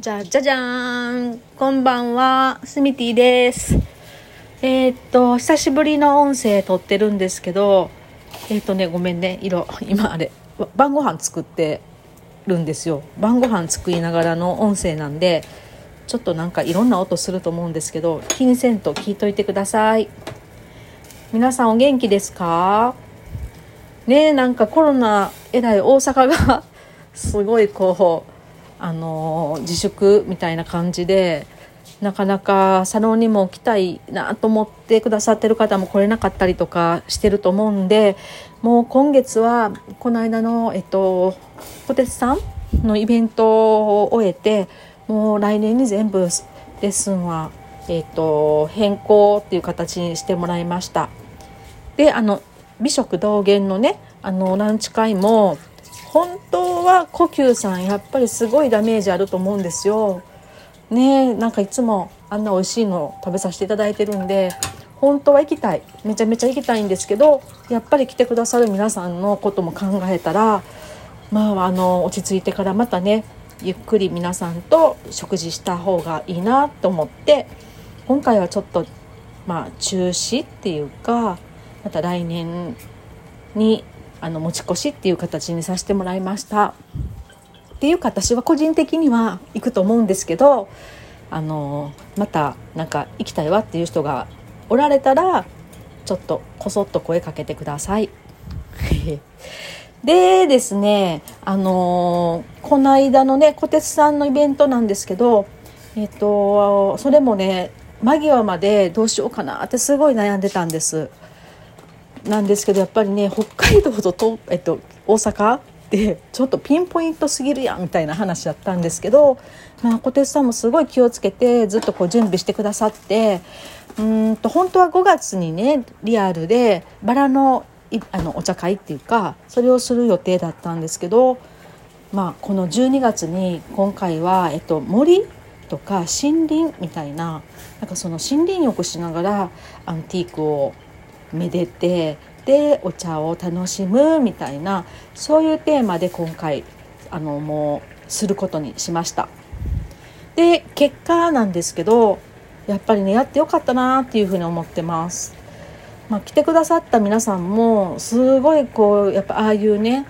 じゃ、じゃじゃーん。こんばんは、スミティです。えー、っと、久しぶりの音声撮ってるんですけど、えー、っとね、ごめんね、色、今あれ、晩ご飯作ってるんですよ。晩ご飯作りながらの音声なんで、ちょっとなんかいろんな音すると思うんですけど、気にせんと聞いといてください。皆さんお元気ですか？ねえなんかコロナえらい大阪が すごいこうあの自粛みたいな感じでなかなかサロンにも来たいなと思ってくださってる方も来れなかったりとかしてると思うんでもう今月はこの間のえっと小鉄さんのイベントを終えてもう来年に全部レッスンはえっと変更っていう形にしてもらいました。であの美食道元のねあのランチ会も本当は呼吸さんやっぱりすごいダメージあると思うんですよ。ねなんかいつもあんな美味しいの食べさせていただいてるんで本当は行きたいめちゃめちゃ行きたいんですけどやっぱり来てくださる皆さんのことも考えたらまああの落ち着いてからまたねゆっくり皆さんと食事した方がいいなと思って今回はちょっとまあ中止っていうかまた来年にあの持ち越しっていう形にさせてもらいました。っていうか私は個人的には行くと思うんですけどあのまたなんか行きたいわっていう人がおられたらちょっとこそっと声かけてください。でですねあのこの間のね小鉄さんのイベントなんですけどえっとそれもね間際までどうしようかなってすごい悩んでたんです。なんですけどやっぱりね北海道とと、えっと、大阪ってちょっとピンポイントすぎるやんみたいな話だったんですけど、まあ、小鉄さんもすごい気をつけてずっとこう準備してくださってうんと本当は5月にねリアルでバラのあのお茶会っていうかそれをする予定だったんですけど、まあ、この12月に今回は、えっと、森とか森林みたいななんかその森林浴しながらアンティークをめでてでお茶を楽しむみたいなそういうテーマで今回あのもうすることにしましたで結果なんですけどやっぱりねやってよかったなっていうふうに思ってます、まあ、来てくださった皆さんもすごいこうやっぱああいうね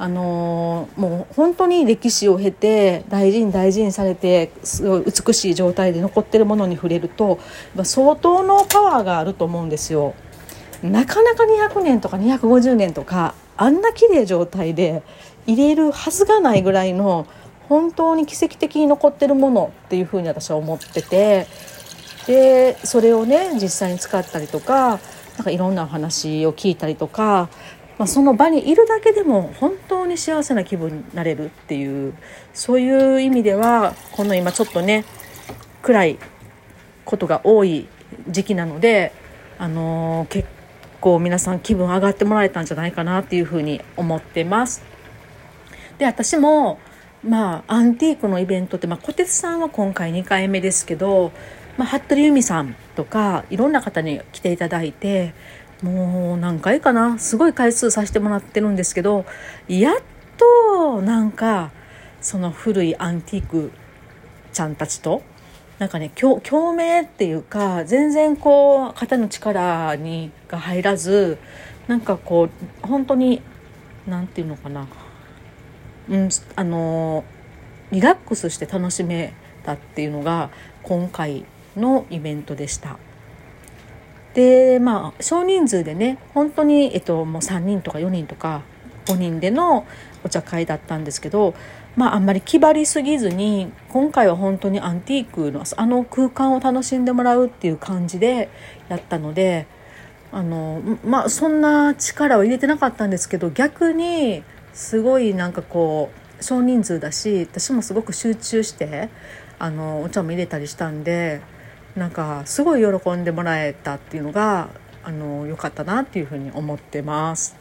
あのー、もう本当に歴史を経て大事に大事にされてすごい美しい状態で残ってるものに触れると相当のパワーがあると思うんですよ。なかなか200年とか250年とかあんな綺麗状態で入れるはずがないぐらいの本当に奇跡的に残ってるものっていうふうに私は思っててでそれをね実際に使ったりとかなんかいろんなお話を聞いたりとか、まあ、その場にいるだけでも本当に幸せな気分になれるっていうそういう意味ではこの今ちょっとね暗いことが多い時期なのであのー、結構皆さん気分上がってもらえたんじゃないかなっていうふうに思ってます。で私もまあアンティークのイベントって、まあ、小鉄さんは今回2回目ですけど、まあ、服部由美さんとかいろんな方に来ていただいてもう何回かなすごい回数させてもらってるんですけどやっとなんかその古いアンティークちゃんたちとなんかね共共鳴っていうか全然こう肩の力にが入らずなんかこう本当に何て言うのかなうんあのリラックスして楽しめたっていうのが今回のイベントでした。でまあ少人数でね本当に、えっと、もう3人とか4人とか5人でのお茶会だったんですけどまああんまり気張りすぎずに今回は本当にアンティークのあの空間を楽しんでもらうっていう感じでやったのであのまあそんな力を入れてなかったんですけど逆にすごいなんかこう少人数だし私もすごく集中してあのお茶も入れたりしたんでなんかすごい喜んでもらえたっていうのがあの良かったなっていうふうに思ってます。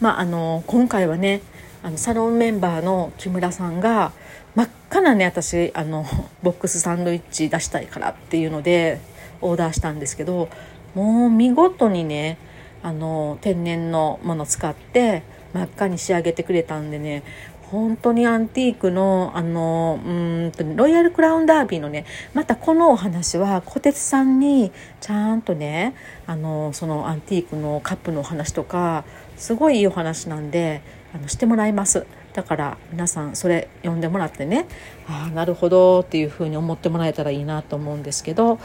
まあ、あの今回はねあのサロンメンバーの木村さんが真っ赤なね私あのボックスサンドイッチ出したいからっていうのでオーダーしたんですけどもう見事にねあの天然のもの使って真っ赤に仕上げてくれたんでね本当にアンティークのあのうんとロイヤルクラウンダービーのねまたこのお話は小鉄さんにちゃんとねあのそのアンティークのカップのお話とかすごいいいお話なんであのしてもらいます。だから皆さんそれ読んでもらってね。ああなるほどっていうふうに思ってもらえたらいいなと思うんですけど、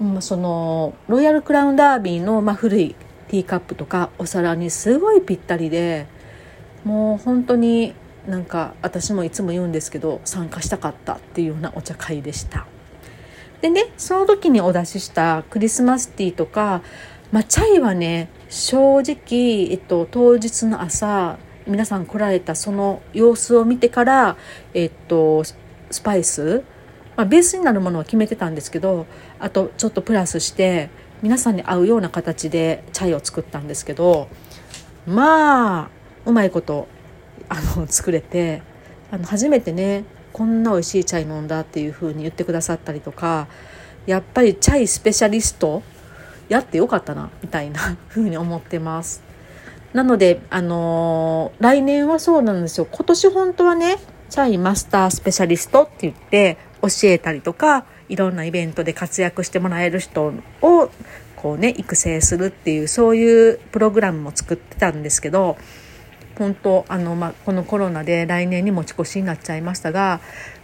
うん、そのロイヤルクラウンダービーの、まあ、古いティーカップとかお皿にすごいぴったりでもう本当になんか私もいつも言うんですけど参加したかったっていうようなお茶会でした。でねその時にお出ししたクリスマスティーとか、まあ、チャイはね正直、えっと、当日の朝皆さん来られたその様子を見てから、えっと、スパイス、まあ、ベースになるものは決めてたんですけどあとちょっとプラスして皆さんに合うような形でチャイを作ったんですけどまあうまいことあの作れてあの初めてねこんな美味しいチャイ飲んだっていう風に言ってくださったりとかやっぱりチャイスペシャリストやってよかったなみたいな風に思ってます。なので、あのー、来年はそうなんですよ。今年本当はねチャイマスタースペシャリストって言って教えたりとかいろんなイベントで活躍してもらえる人をこうね育成するっていうそういうプログラムも作ってたんですけど本当あの、ま、このコロナで来年に持ち越しになっちゃいましたが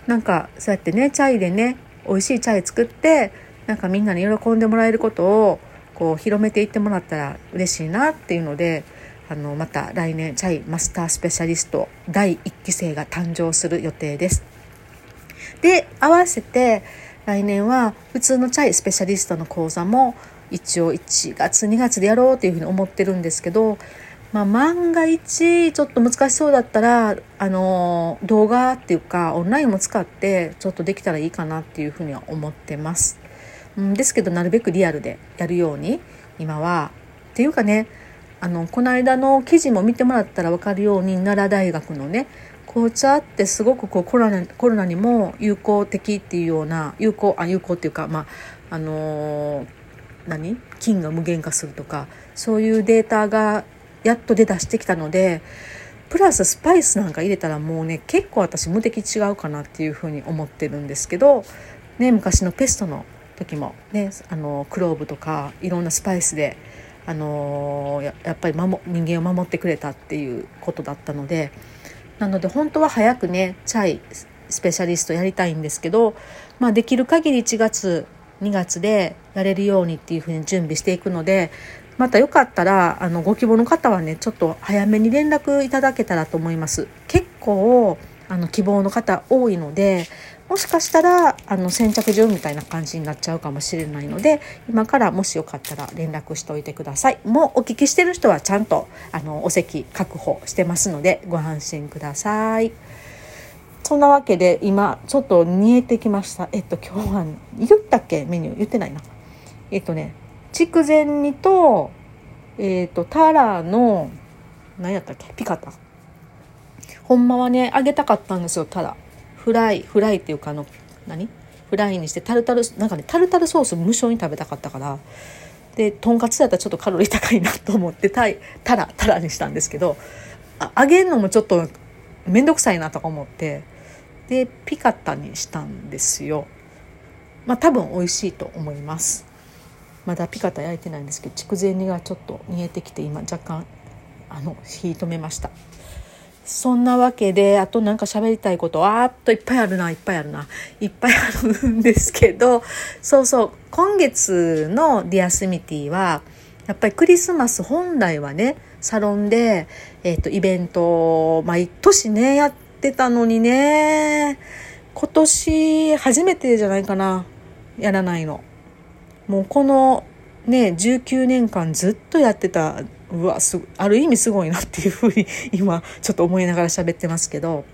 なんかそうやってねチャイでね美味しいチャイ作ってなんかみんなに喜んでもらえることをこう広めていってもらったら嬉しいなっていうのであのまた来年チャイマスタースペシャリスト第1期生が誕生する予定です。で合わせて来年は普通のチャイスペシャリストの講座も一応1月2月でやろうというふうに思ってるんですけどまあ、万が一ちょっと難しそうだったらあの動画っていうかオンラインも使ってちょっとできたらいいかなっていうふうには思ってます。うん、ですけどなるべくリアルでやるように今はっていうかねあのこの間の記事も見てもらったら分かるように奈良大学のね紅茶ってすごくこうコロナコロナにも有効的っていうような有効あ有効っていうかまああのー、何？菌が無限化するとかそういうデータがやっと出だしてきたのでプラススパイスなんか入れたらもうね結構私無敵違うかなっていうふうに思ってるんですけど、ね、昔のペストの時もねあのクローブとかいろんなスパイスであのややっぱり守人間を守ってくれたっていうことだったのでなので本当は早くねチャイスペシャリストやりたいんですけど、まあ、できる限り1月2月でやれるようにっていうふうに準備していくのでまたよかったらあのご希望の方はねちょっと早めに連絡いただけたらと思います。結構あの希望の方多いのでもしかしたらあの先着順みたいな感じになっちゃうかもしれないので今からもしよかったら連絡しておいてください。もうお聞きしてる人はちゃんとあのお席確保してますのでご安心ください。そんなわけで今ちょっと煮えてきました。えっと今日は言ったっけ？メニュー。言ってないな。えっとね筑前煮と、えっ、と、タラの、何やったっけ？ピカタ。ほんまはね、揚げたかったんですよ、タラ。フライ、フライっていうかあの、何？フライにしてタルタル、なんかね、タルタルソース無償に食べたかったから、で、とんかつだったらちょっとカロリー高いなと思って、タイ、タラ、タラにしたんですけど、あ揚げるのもちょっとめんどくさいなとか思って、で、ピカタにしたんですよ。まあ多分美味しいと思います。まだピカタ焼いてないんですけど筑前煮がちょっと煮えてきて今若干あの火止めましたそんなわけであとなんか喋りたいことあっといっぱいあるないっぱいあるないっぱいあるんですけどそうそう今月のディアスミティはやっぱりクリスマス本来はねサロンで、えーと、イベント毎年ねやってたのにね今年初めてじゃないかなやらないの。もうこのね19年間ずっとやってたうわすある意味すごいなっていうふうに今ちょっと思いながら喋ってますけど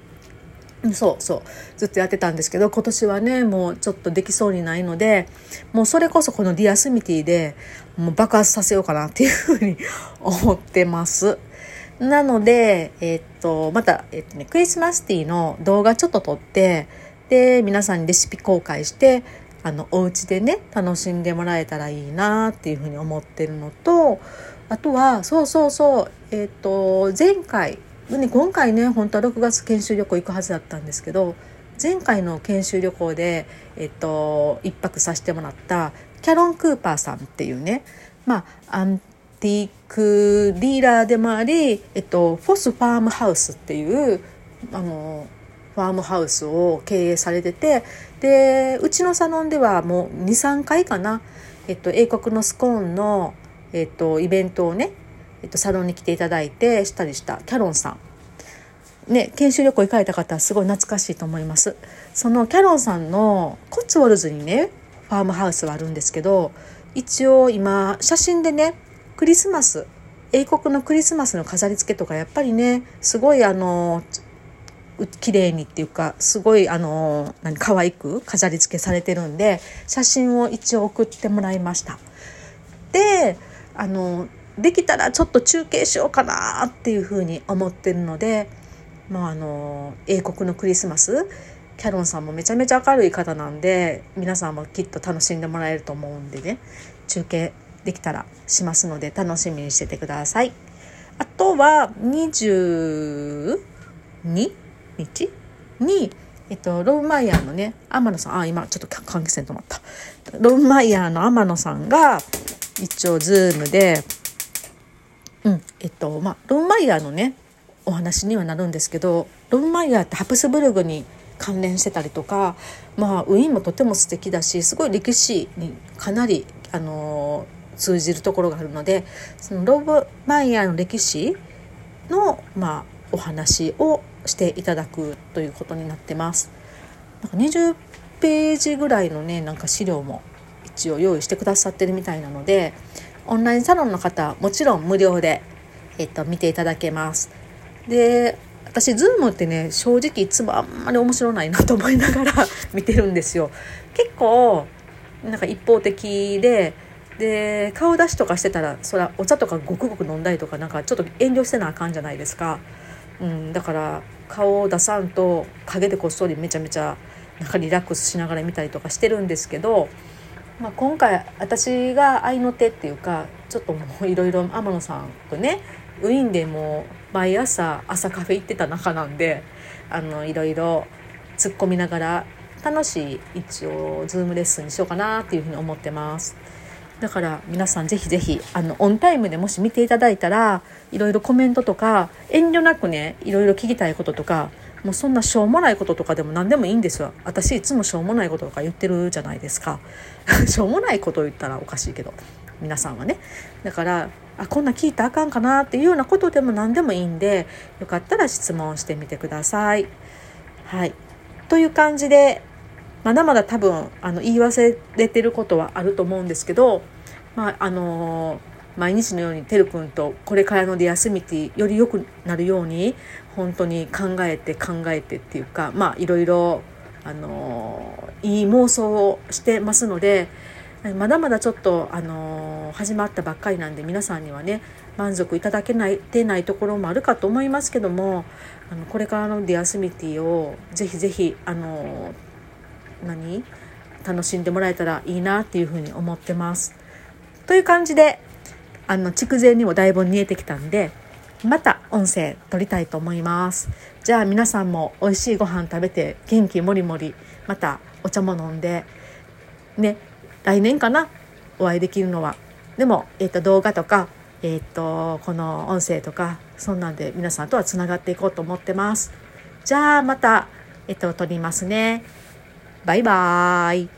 そうそうずっとやってたんですけど今年はねもうちょっとできそうにないのでもうそれこそこのディアスミティでもう爆発させようかなっていうふうに思ってます。なので、え、っとまた、え、っとね、クリスマスティーの動画ちょっと撮ってで皆さんにレシピ公開してあのお家でね楽しんでもらえたらいいなっていうふうに思ってるのとあとはそうそうそうえっ、ー、と前回ね、今回ね本当は6月研修旅行行くはずだったんですけど前回の研修旅行で、えっと、1泊させてもらったキャロン・クーパーさんっていうね、まあ、アンティークディーラーでもあり、えっと、フォスファームハウスっていうあのファームハウスを経営されててでうちのサロンではもう23回かな、えっと、英国のスコーンの、えっと、イベントをね、えっと、サロンに来ていただいてしたりしたキャロンさん。ね、研修旅行行かれた方はすごい懐かしいと思います。そのキャロンさんのコッツウォルズにねファームハウスはあるんですけど一応今写真でねクリスマス英国のクリスマスの飾り付けとかやっぱりねすごいあの綺麗にっていうかすごいあの何可愛く飾り付けされてるんで写真を一応送ってもらいましたであのできたらちょっと中継しようかなっていうふうに思ってるので、まあ、あの英国のクリスマスキャロンさんもめちゃめちゃ明るい方なんで皆さんもきっと楽しんでもらえると思うんでね中継できたらしますので楽しみにしててください。あとは22日？に、えっと、ローンマイヤーのね、天野さん、あ、今ちょっと換気扇止まった。ローンマイヤーの天野さんが、一応、ズームで、うん、えっと、まあ、ローンマイヤーのね、お話にはなるんですけど、ローンマイヤーってハプスブルグに関連してたりとか、まあ、ウィーンもとても素敵だし、すごい歴史にかなり、あのー通じるところがあるのでそのロブ・マイヤーの歴史の、まあ、お話をしていただくということになってます。なんか20ページぐらいのねなんか資料も一応用意してくださってるみたいなのでオンラインサロンの方もちろん無料で、えっと、見ていただけます。で私ズームってね正直いつもあんまり面白ないなと思いながら 見てるんですよ。結構なんか一方的でで顔出しとかしてたらそらお茶とかごくごく飲んだりとかなんかちょっと遠慮してなあかんじゃないですか、うん、だから顔を出さんと陰でこっそりめちゃめちゃなんかリラックスしながら見たりとかしてるんですけど、まあ、今回私が合いの手っていうかちょっともういろいろ天野さんとねウィーンでも毎朝朝カフェ行ってた中なんであのいろいろ突っ込みながら楽しい一応ズームレッスンにしようかなっていうふうに思ってます。だから皆さんぜひぜひあのオンタイムでもし見ていただいたらいろいろコメントとか遠慮なくねいろいろ聞きたいこととかもうそんなしょうもないこととかでも何でもいいんですよ。私いつもしょうもないこととか言ってるじゃないですか。しょうもないことを言ったらおかしいけど。皆さんはね。だからあこんな聞いたらあかんかなっていうようなことでも何でもいいんでよかったら質問してみてください。はい。という感じでまだまだ多分あの言い忘れてることはあると思うんですけど、まああの毎日のようにてるくんとこれからのディアスミティより良くなるように本当に考えて考えてっていうかまあいろいろあのいい妄想をしてますのでまだまだちょっとあの始まったばっかりなんで皆さんにはね満足いただけないてないところもあるかと思いますけどもあのこれからのディアスミティをぜひぜひあの何？楽しんでもらえたらいいなっていうふうに思ってます。という感じであの筑前にもだいぶ見えてきたんでまた音声撮りたいと思います。じゃあ皆さんも美味しいご飯食べて元気もりもりまたお茶も飲んでね来年かな？お会いできるのは。でも、えー、と動画とか、えー、とこの音声とかそんなんで皆さんとはつながっていこうと思ってます。じゃあまた、えっ、と、撮りますね。バイバーイ。